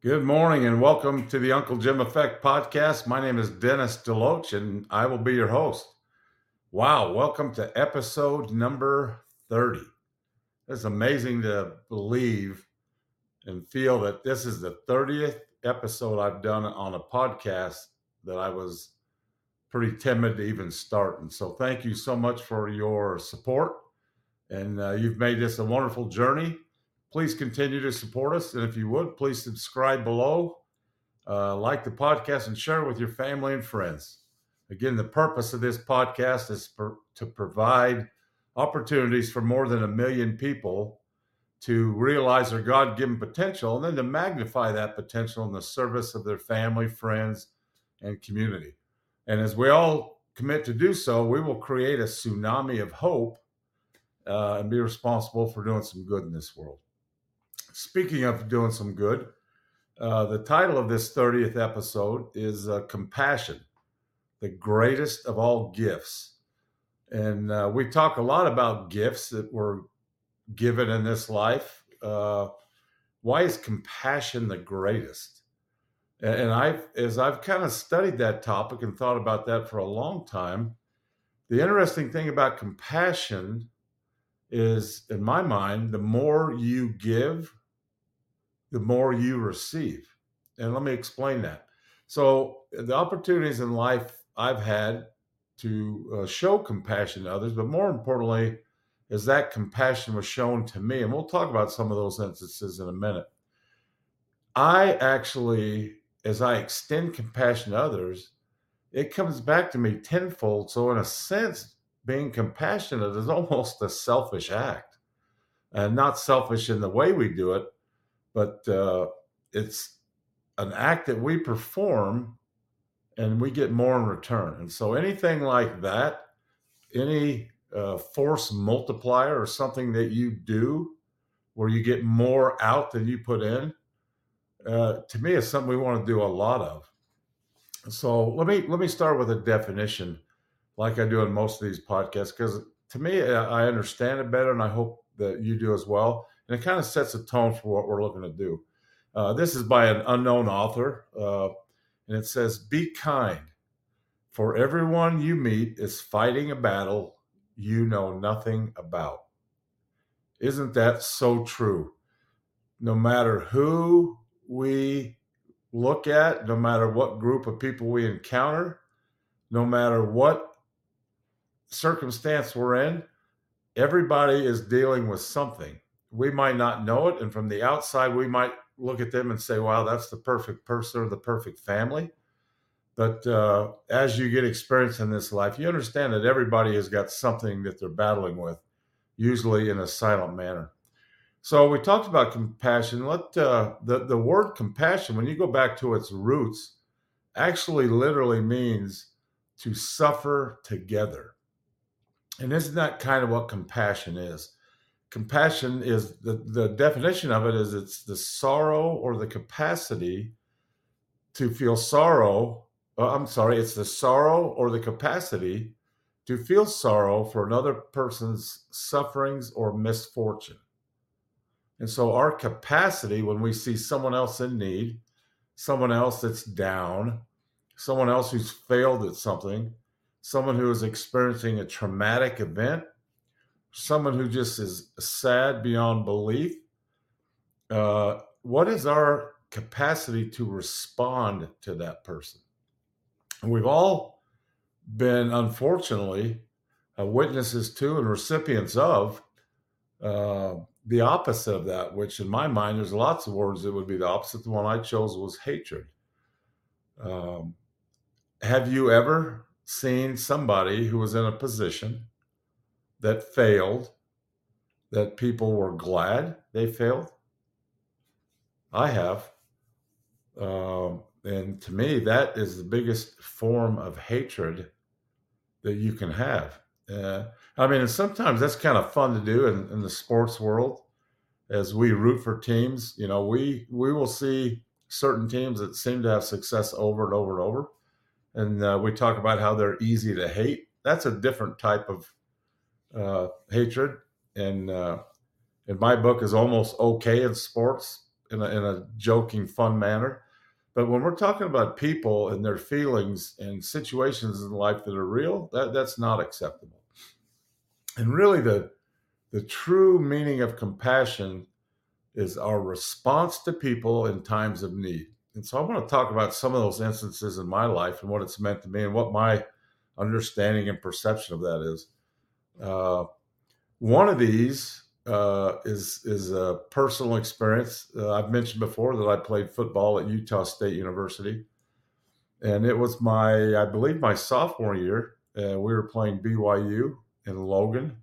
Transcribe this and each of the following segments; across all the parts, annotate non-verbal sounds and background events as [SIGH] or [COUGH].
Good morning and welcome to the Uncle Jim Effect podcast. My name is Dennis Deloach and I will be your host. Wow, welcome to episode number 30. It's amazing to believe and feel that this is the 30th episode I've done on a podcast that I was pretty timid to even start. And so thank you so much for your support. And uh, you've made this a wonderful journey please continue to support us. And if you would, please subscribe below, uh, like the podcast, and share it with your family and friends. Again, the purpose of this podcast is for, to provide opportunities for more than a million people to realize their God given potential and then to magnify that potential in the service of their family, friends, and community. And as we all commit to do so, we will create a tsunami of hope uh, and be responsible for doing some good in this world. Speaking of doing some good, uh, the title of this 30th episode is uh, Compassion, the greatest of all gifts. And uh, we talk a lot about gifts that were given in this life. Uh, why is compassion the greatest? And I, as I've kind of studied that topic and thought about that for a long time, the interesting thing about compassion is, in my mind, the more you give, the more you receive. And let me explain that. So, the opportunities in life I've had to uh, show compassion to others, but more importantly, is that compassion was shown to me. And we'll talk about some of those instances in a minute. I actually, as I extend compassion to others, it comes back to me tenfold. So, in a sense, being compassionate is [LAUGHS] almost a selfish act. And not selfish in the way we do it, but uh, it's an act that we perform and we get more in return. And so anything like that, any uh, force multiplier or something that you do where you get more out than you put in, uh, to me is something we want to do a lot of. So let me let me start with a definition, like I do in most of these podcasts, because to me I understand it better, and I hope that you do as well and it kind of sets a tone for what we're looking to do. Uh, this is by an unknown author, uh, and it says, Be kind, for everyone you meet is fighting a battle you know nothing about. Isn't that so true? No matter who we look at, no matter what group of people we encounter, no matter what circumstance we're in, everybody is dealing with something we might not know it. And from the outside, we might look at them and say, wow, that's the perfect person or the perfect family. But uh, as you get experience in this life, you understand that everybody has got something that they're battling with, usually in a silent manner. So we talked about compassion. Let uh, the the word compassion, when you go back to its roots, actually literally means to suffer together. And isn't that kind of what compassion is? Compassion is the, the definition of it is it's the sorrow or the capacity to feel sorrow uh, i'm sorry it's the sorrow or the capacity to feel sorrow for another person's sufferings or misfortune. And so our capacity when we see someone else in need someone else that's down someone else who's failed at something someone who is experiencing a traumatic event someone who just is sad beyond belief, uh, what is our capacity to respond to that person? We've all been, unfortunately, uh, witnesses to and recipients of uh, the opposite of that, which in my mind, there's lots of words that would be the opposite. The one I chose was hatred. Um, have you ever seen somebody who was in a position that failed that people were glad they failed? I have. Um, and to me, that is the biggest form of hatred that you can have. Uh, I mean, and sometimes that's kind of fun to do in, in, the sports world as we root for teams. You know, we we will see certain teams that seem to have success over and over and over, and uh, we talk about how they're easy to hate. That's a different type of uh, hatred, and uh, in my book is almost okay in sports. in a, in a joking, fun manner. But when we're talking about people and their feelings and situations in life that are real, that, that's not acceptable. And really, the the true meaning of compassion is our response to people in times of need. And so I want to talk about some of those instances in my life and what it's meant to me and what my understanding and perception of that is. Uh, one of these uh, is is a personal experience. Uh, I've mentioned before that I played football at Utah State University, and it was my I believe my sophomore year. Uh, we were playing BYU in Logan,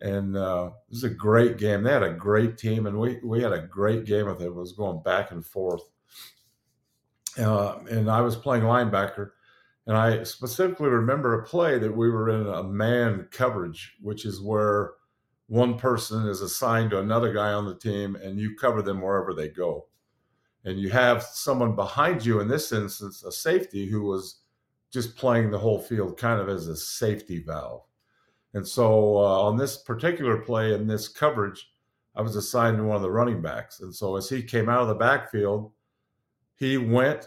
and uh, it was a great game. They had a great team, and we we had a great game with it. It was going back and forth, uh, and I was playing linebacker. And I specifically remember a play that we were in a man coverage, which is where one person is assigned to another guy on the team and you cover them wherever they go. And you have someone behind you, in this instance, a safety who was just playing the whole field kind of as a safety valve. And so uh, on this particular play in this coverage, I was assigned to one of the running backs. And so as he came out of the backfield, he went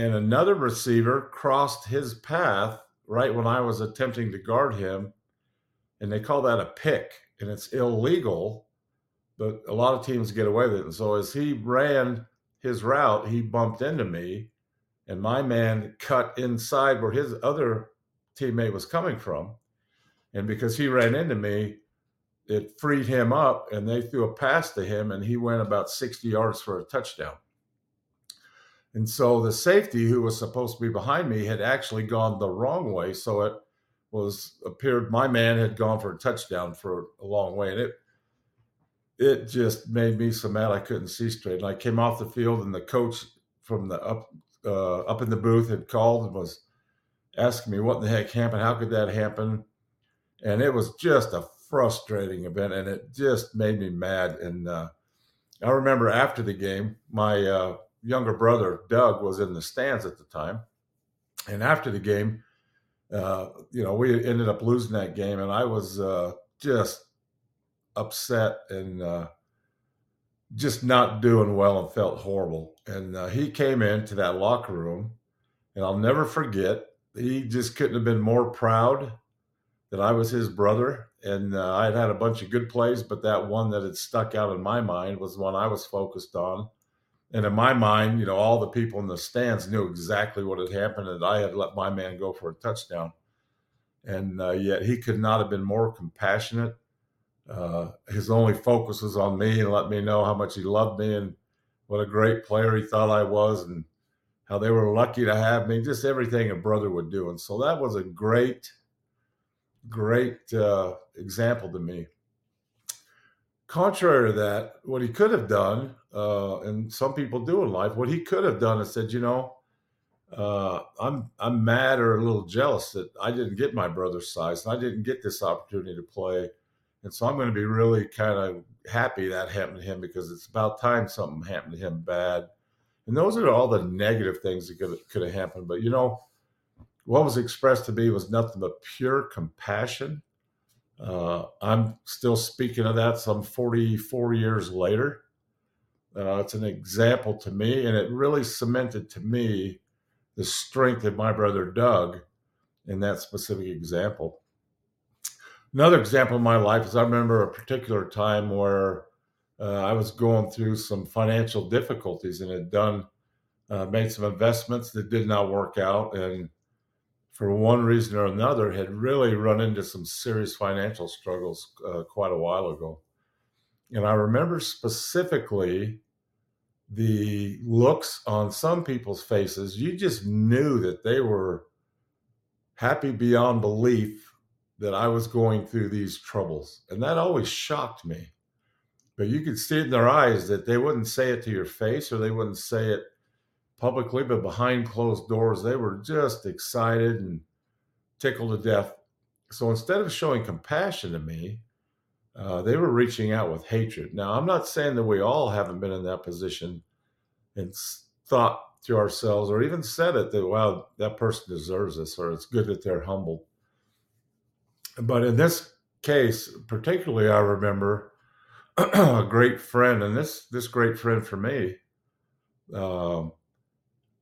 and another receiver crossed his path right when I was attempting to guard him. And they call that a pick and it's illegal, but a lot of teams get away with it. And so as he ran his route, he bumped into me, and my man cut inside where his other teammate was coming from. And because he ran into me, it freed him up, and they threw a pass to him, and he went about 60 yards for a touchdown. And so the safety who was supposed to be behind me had actually gone the wrong way. So it was appeared my man had gone for a touchdown for a long way, and it it just made me so mad I couldn't see straight. And I came off the field, and the coach from the up uh, up in the booth had called and was asking me what the heck happened, how could that happen, and it was just a frustrating event, and it just made me mad. And uh, I remember after the game, my uh, younger brother Doug was in the stands at the time, and after the game uh, you know, we ended up losing that game, and I was uh, just upset and uh, just not doing well and felt horrible. And uh, he came into that locker room, and I'll never forget. He just couldn't have been more proud that I was his brother. And uh, I had had a bunch of good plays, but that one that had stuck out in my mind was the one I was focused on. And in my mind, you know, all the people in the stands knew exactly what had happened, and I had let my man go for a touchdown. And uh, yet he could not have been more compassionate. Uh, his only focus was on me and let me know how much he loved me and what a great player he thought I was and how they were lucky to have me, just everything a brother would do. And so that was a great, great uh, example to me contrary to that, what he could have done, uh, and some people do in life, what he could have done is said, you know, uh, I'm I'm mad or a little jealous that I didn't get my brother's size and I didn't get this opportunity to play, and so I'm going to be really kind of happy that happened to him because it's about time something happened to him bad, and those are all the negative things that could could have happened. But you know, what was expressed to me was nothing but pure compassion uh, I'm still speaking of that some 44 years later. Uh, it's an example to me, and it really cemented to me the strength of my brother Doug in that specific example. Another example in my life is I remember a particular time where uh, I was going through some financial difficulties and had done uh, made some investments that did not work out, and for one reason or another, had really run into some serious financial struggles uh, quite a while ago. And I remember specifically the looks on some people's faces. You just knew that they were happy beyond belief that I was going through these troubles. And that always shocked me. But you could see it in their eyes that they wouldn't say it to your face or they wouldn't say it publicly, but behind closed doors, they were just excited and tickled to death. So instead of showing compassion to me, uh, they were reaching out with hatred. Now, I'm not saying that we all haven't been in that position and thought to ourselves or even said it that, wow, that person deserves this or it's good that they're humbled. But in this case, particularly, I remember [CLEARS THROAT] a great friend, and this this great friend for me um,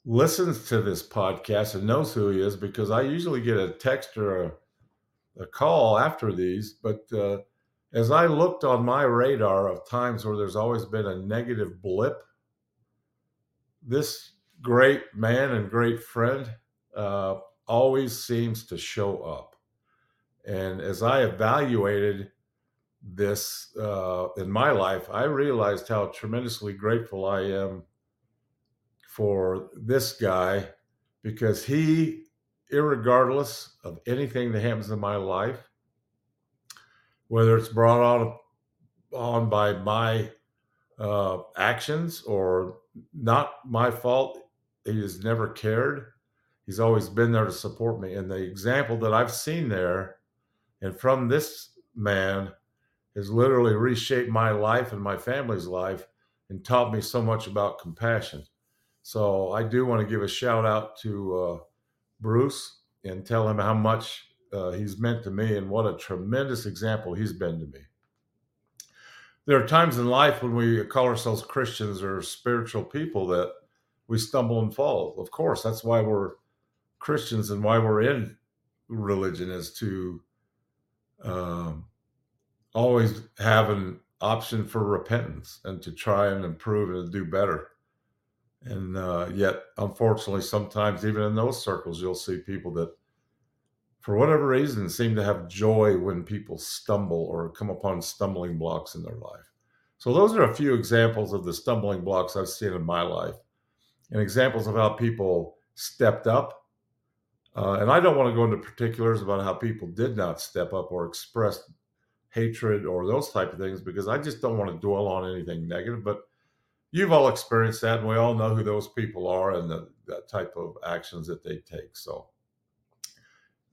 listens to this podcast and knows who he is because I usually get a text or a, a call after these. But uh, as I looked on my radar of times where there's always been a negative blip, this great man and great friend uh, always seems to show up. And as I evaluated this uh, in my life, I realized how tremendously grateful I am for this guy because he, regardless of anything that happens in my life, whether it's brought on on by my uh, actions or not my fault, he has never cared. He's always been there to support me. And the example that I've seen there, and from this man, has literally reshaped my life and my family's life and taught me so much about compassion. So I do want to give a shout out to uh, Bruce and tell him how much uh, he's meant to me and what a tremendous example he's been to me. There are times in life when we call ourselves Christians or spiritual people that we stumble and fall. Of course, that's why we're Christians and why we're in religion is to um, always have an option for repentance and to try and improve and do better. And uh, yet, unfortunately, sometimes even in those circles, you'll see people that, for whatever reason, seem to have joy when people stumble or come upon stumbling blocks in their life. So, those are a few examples of the stumbling blocks I've seen in my life and examples of how people stepped up. Uh, and I don't want to go into particulars about how people did not step up or expressed hatred or those type of things because I just don't want to dwell on anything negative. But you've all experienced that, and we all know who those people are and the, type of actions that they take. So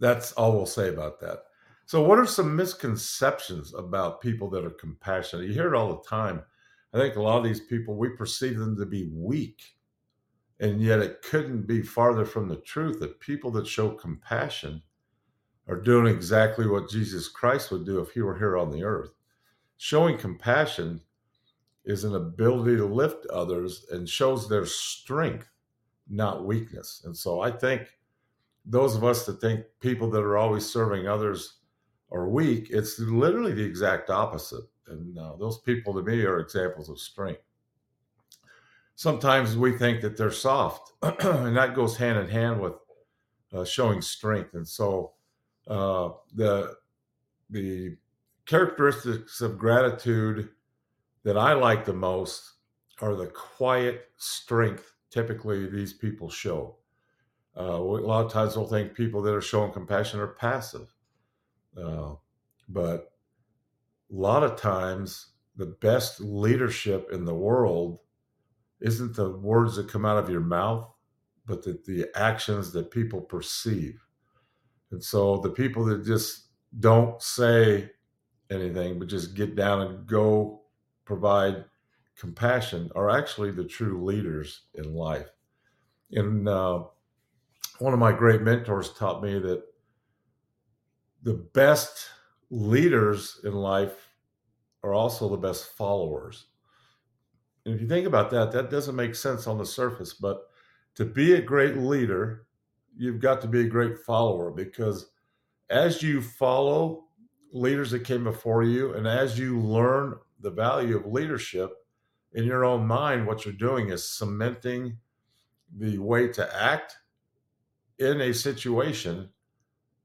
that's all we'll say about that. So, what are some misconceptions about people that are compassionate? You hear it all the time. I think a lot of these people, we perceive them to be weak. And yet, it couldn't be farther from the truth that people that show compassion are doing exactly what Jesus Christ would do if he were here on the earth. Showing compassion is an ability to lift others and shows their strength, not weakness. And so I think those of us that think people that are always serving others are weak, it's literally the exact opposite. And uh, those people to me are examples of strength. Sometimes we think that they're soft, [CLEARS THROAT] and that goes hand in hand with uh, showing strength. And so uh, the the characteristics of gratitude that I like the most are the quiet strength typically these people show. Uh, a lot of times we'll think people that are showing compassion are passive. Uh, but a lot of times the best leadership in the world isn't the words that come out of your mouth, but the, the actions that people perceive. And so the people that just don't say anything, but just get down and go provide compassion are actually the true leaders in life. And uh, one of my great mentors taught me that the best leaders in life are also the best followers. And if you think about that, that doesn't make sense on the surface, but to be a great leader, you've got to be a great follower because as you follow leaders that came before you and as you learn the value of leadership in your own mind what you're doing is cementing the way to act in a situation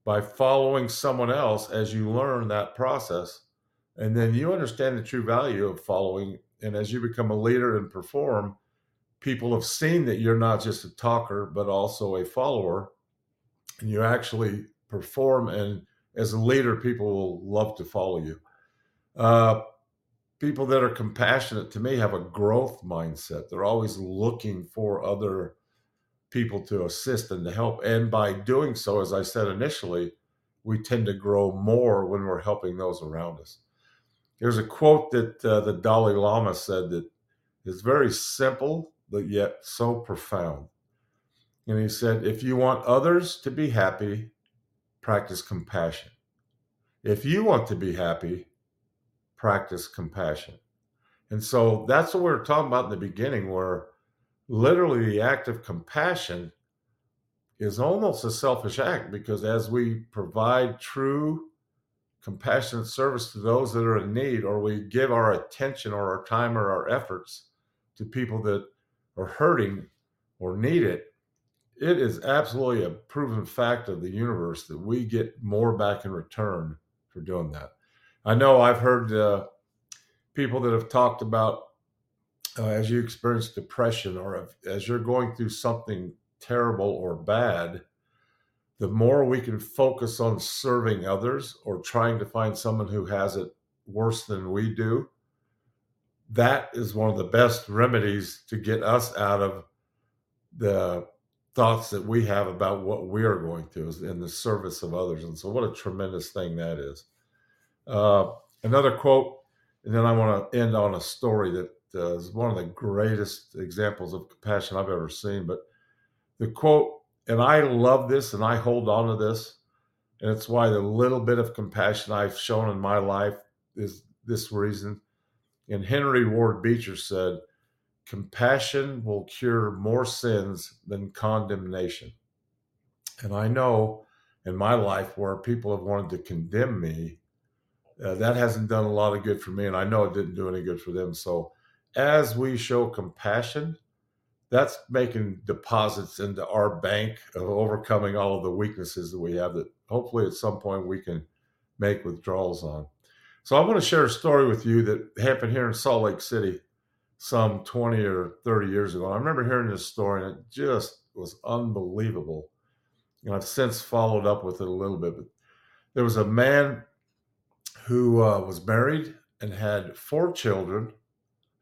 by following someone else as you learn that process and then you understand the true value of following and as you become a leader and perform people have seen that you're not just a talker, but also a follower, and you actually perform. And as a leader, people will love to follow you. Uh, people that are compassionate to me have a growth mindset. They're always looking for other people to assist and to help. And by doing so, as I said initially, we tend to grow more when we're helping those around us. There's a quote that uh, the Dalai Lama said that is very simple but yet so profound. And he said, if you want others to be happy, practice compassion. If you want to be happy, practice compassion. And so that's what we were talking about in the beginning, where literally the act of compassion is almost a selfish act because as we provide true compassionate service to those that are in need, or we give our attention or our time or our efforts to people that are hurting or need it, it is absolutely a proven fact of the universe that we get more back in return for doing that. I know I've heard uh, people that have talked about uh, as you experience depression or if, as you're going through something terrible or bad, the more we can focus on serving others or trying to find someone who has it worse than we do, that is one of the best remedies to get us out of the thoughts that we have about what we are going through in the service of others. And so, what a tremendous thing that is. Uh, another quote, and then I want to end on a story that uh, is one of the greatest examples of compassion I've ever seen. But the quote, and I love this and I hold on to this, and it's why the little bit of compassion I've shown in my life is this reason. And Henry Ward Beecher said, compassion will cure more sins than condemnation. And I know in my life where people have wanted to condemn me, uh, that hasn't done a lot of good for me. And I know it didn't do any good for them. So as we show compassion, that's making deposits into our bank of overcoming all of the weaknesses that we have that hopefully at some point we can make withdrawals on. So I want to share a story with you that happened here in Salt Lake City some 20 or 30 years ago. I remember hearing this story and it just was unbelievable. And I've since followed up with it a little bit. But there was a man who uh, was married and had four children,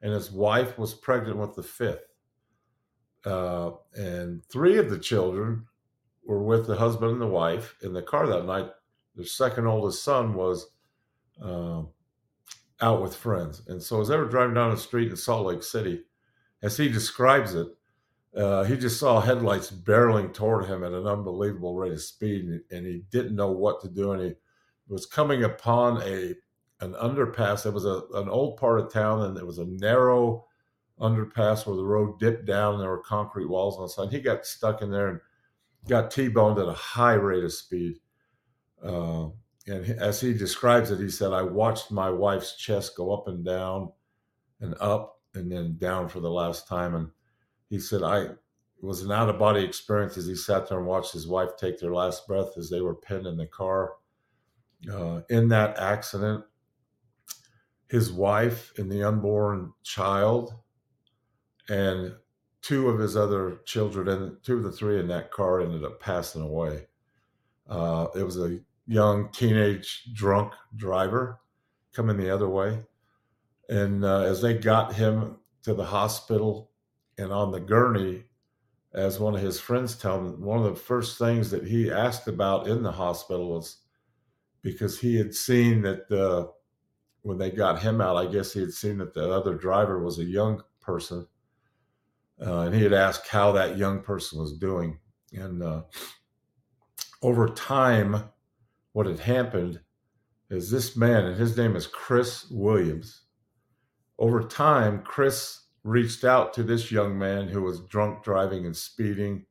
and his wife was pregnant with the fifth. Uh, and three of the children were with the husband and the wife in the car that night. The second oldest son was uh, out with friends. And so as they were driving down the street in Salt Lake City, as he describes it, uh, he just saw headlights barreling toward him at an unbelievable rate of speed, and, and, he didn't know what to do. And he was coming upon a an underpass. It was a, an old part of town, and it was a narrow underpass where the road dipped down, and there were concrete walls on the side. He got stuck in there and got T-boned at a high rate of speed. Uh, and as he describes it, he said, I watched my wife's chest go up and down and up and then down for the last time. And he said, I was an out of body experience as he sat there and watched his wife take their last breath as they were pinned in the car. Uh, in that accident, his wife and the unborn child and two of his other children and two of the three in that car ended up passing away. Uh, it was a young teenage drunk driver coming the other way. And uh, as they got him to the hospital and on the gurney, as one of his friends told him, one of the first things that he asked about in the hospital was because he had seen that the, when they got him out, I guess he had seen that the other driver was a young person. Uh, and he had asked how that young person was doing. And uh, over time, what had happened is this man, and his name is Chris Williams. Over time, Chris reached out to this young man who was drunk driving and speeding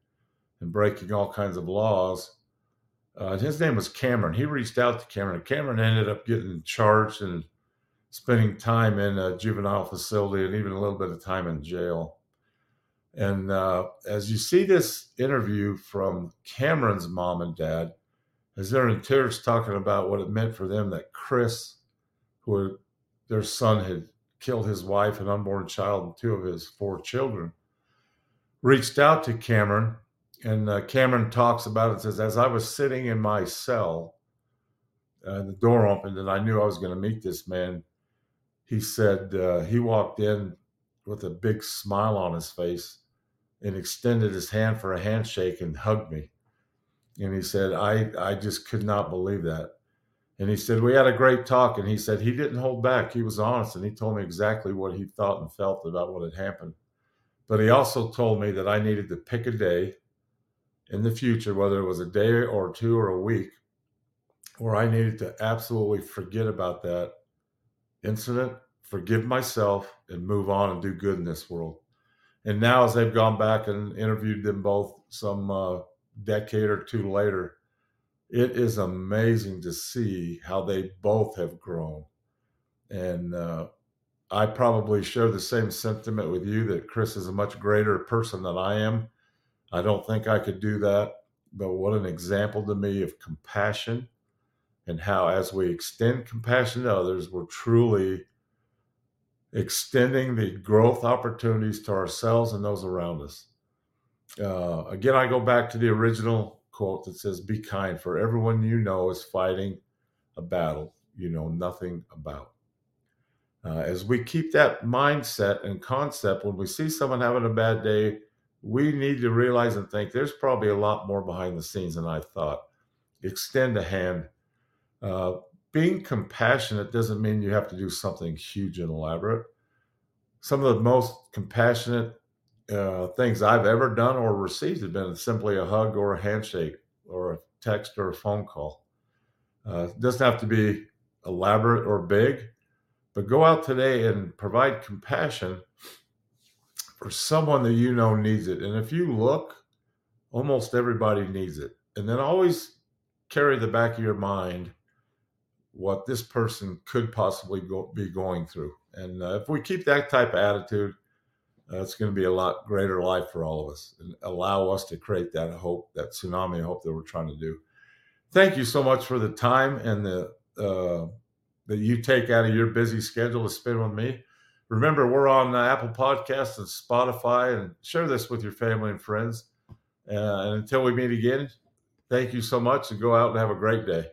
and breaking all kinds of laws. Uh, his name was Cameron. He reached out to Cameron. Cameron ended up getting charged and spending time in a juvenile facility and even a little bit of time in jail. And uh, as you see this interview from Cameron's mom and dad, as they're in tears talking about what it meant for them that Chris, who their son had killed his wife and unborn child and two of his four children, reached out to Cameron. And uh, Cameron talks about it, says, As I was sitting in my cell, uh, the door opened and I knew I was going to meet this man. He said uh, he walked in with a big smile on his face and extended his hand for a handshake and hugged me. And he said, I, I just could not believe that. And he said, We had a great talk. And he said, He didn't hold back. He was honest. And he told me exactly what he thought and felt about what had happened. But he also told me that I needed to pick a day in the future, whether it was a day or two or a week, where I needed to absolutely forget about that incident forgive myself, and move on and do good in this world. And now, as they've gone back and interviewed them both some uh, decade or two later, it is amazing to see how they both have grown. And uh, I probably share the same sentiment with you that Chris is a much greater person than I am. I don't think I could do that, but what an example to me of compassion and how, as we extend compassion to others, we're truly extending the growth opportunities to ourselves and those around us. Uh, again, I go back to the original quote that says, Be kind, for everyone you know is fighting a battle you know nothing about. Uh, as we keep that mindset and concept, when we see someone having a bad day, we need to realize and think there's probably a lot more behind the scenes than I thought. Extend a hand. Uh, being compassionate doesn't mean you have to do something huge and elaborate. Some of the most compassionate uh, things I've ever done or received have been simply a hug or a handshake or a text or a phone call. Uh, it doesn't have to be elaborate or big, but go out today and provide compassion for someone that you know needs it. And if you look, almost everybody needs it. And then always carry the back of your mind what this person could possibly go, be going through. And uh, if we keep that type of attitude, uh, it's going to be a lot greater life for all of us and allow us to create that hope, that tsunami hope that we're trying to do. Thank you so much for the time and the uh, that you take out of your busy schedule to spend with me. Remember, we're on uh, Apple Podcasts and Spotify, and share this with your family and friends. Uh, and until we meet again, thank you so much, and go out and have a great day.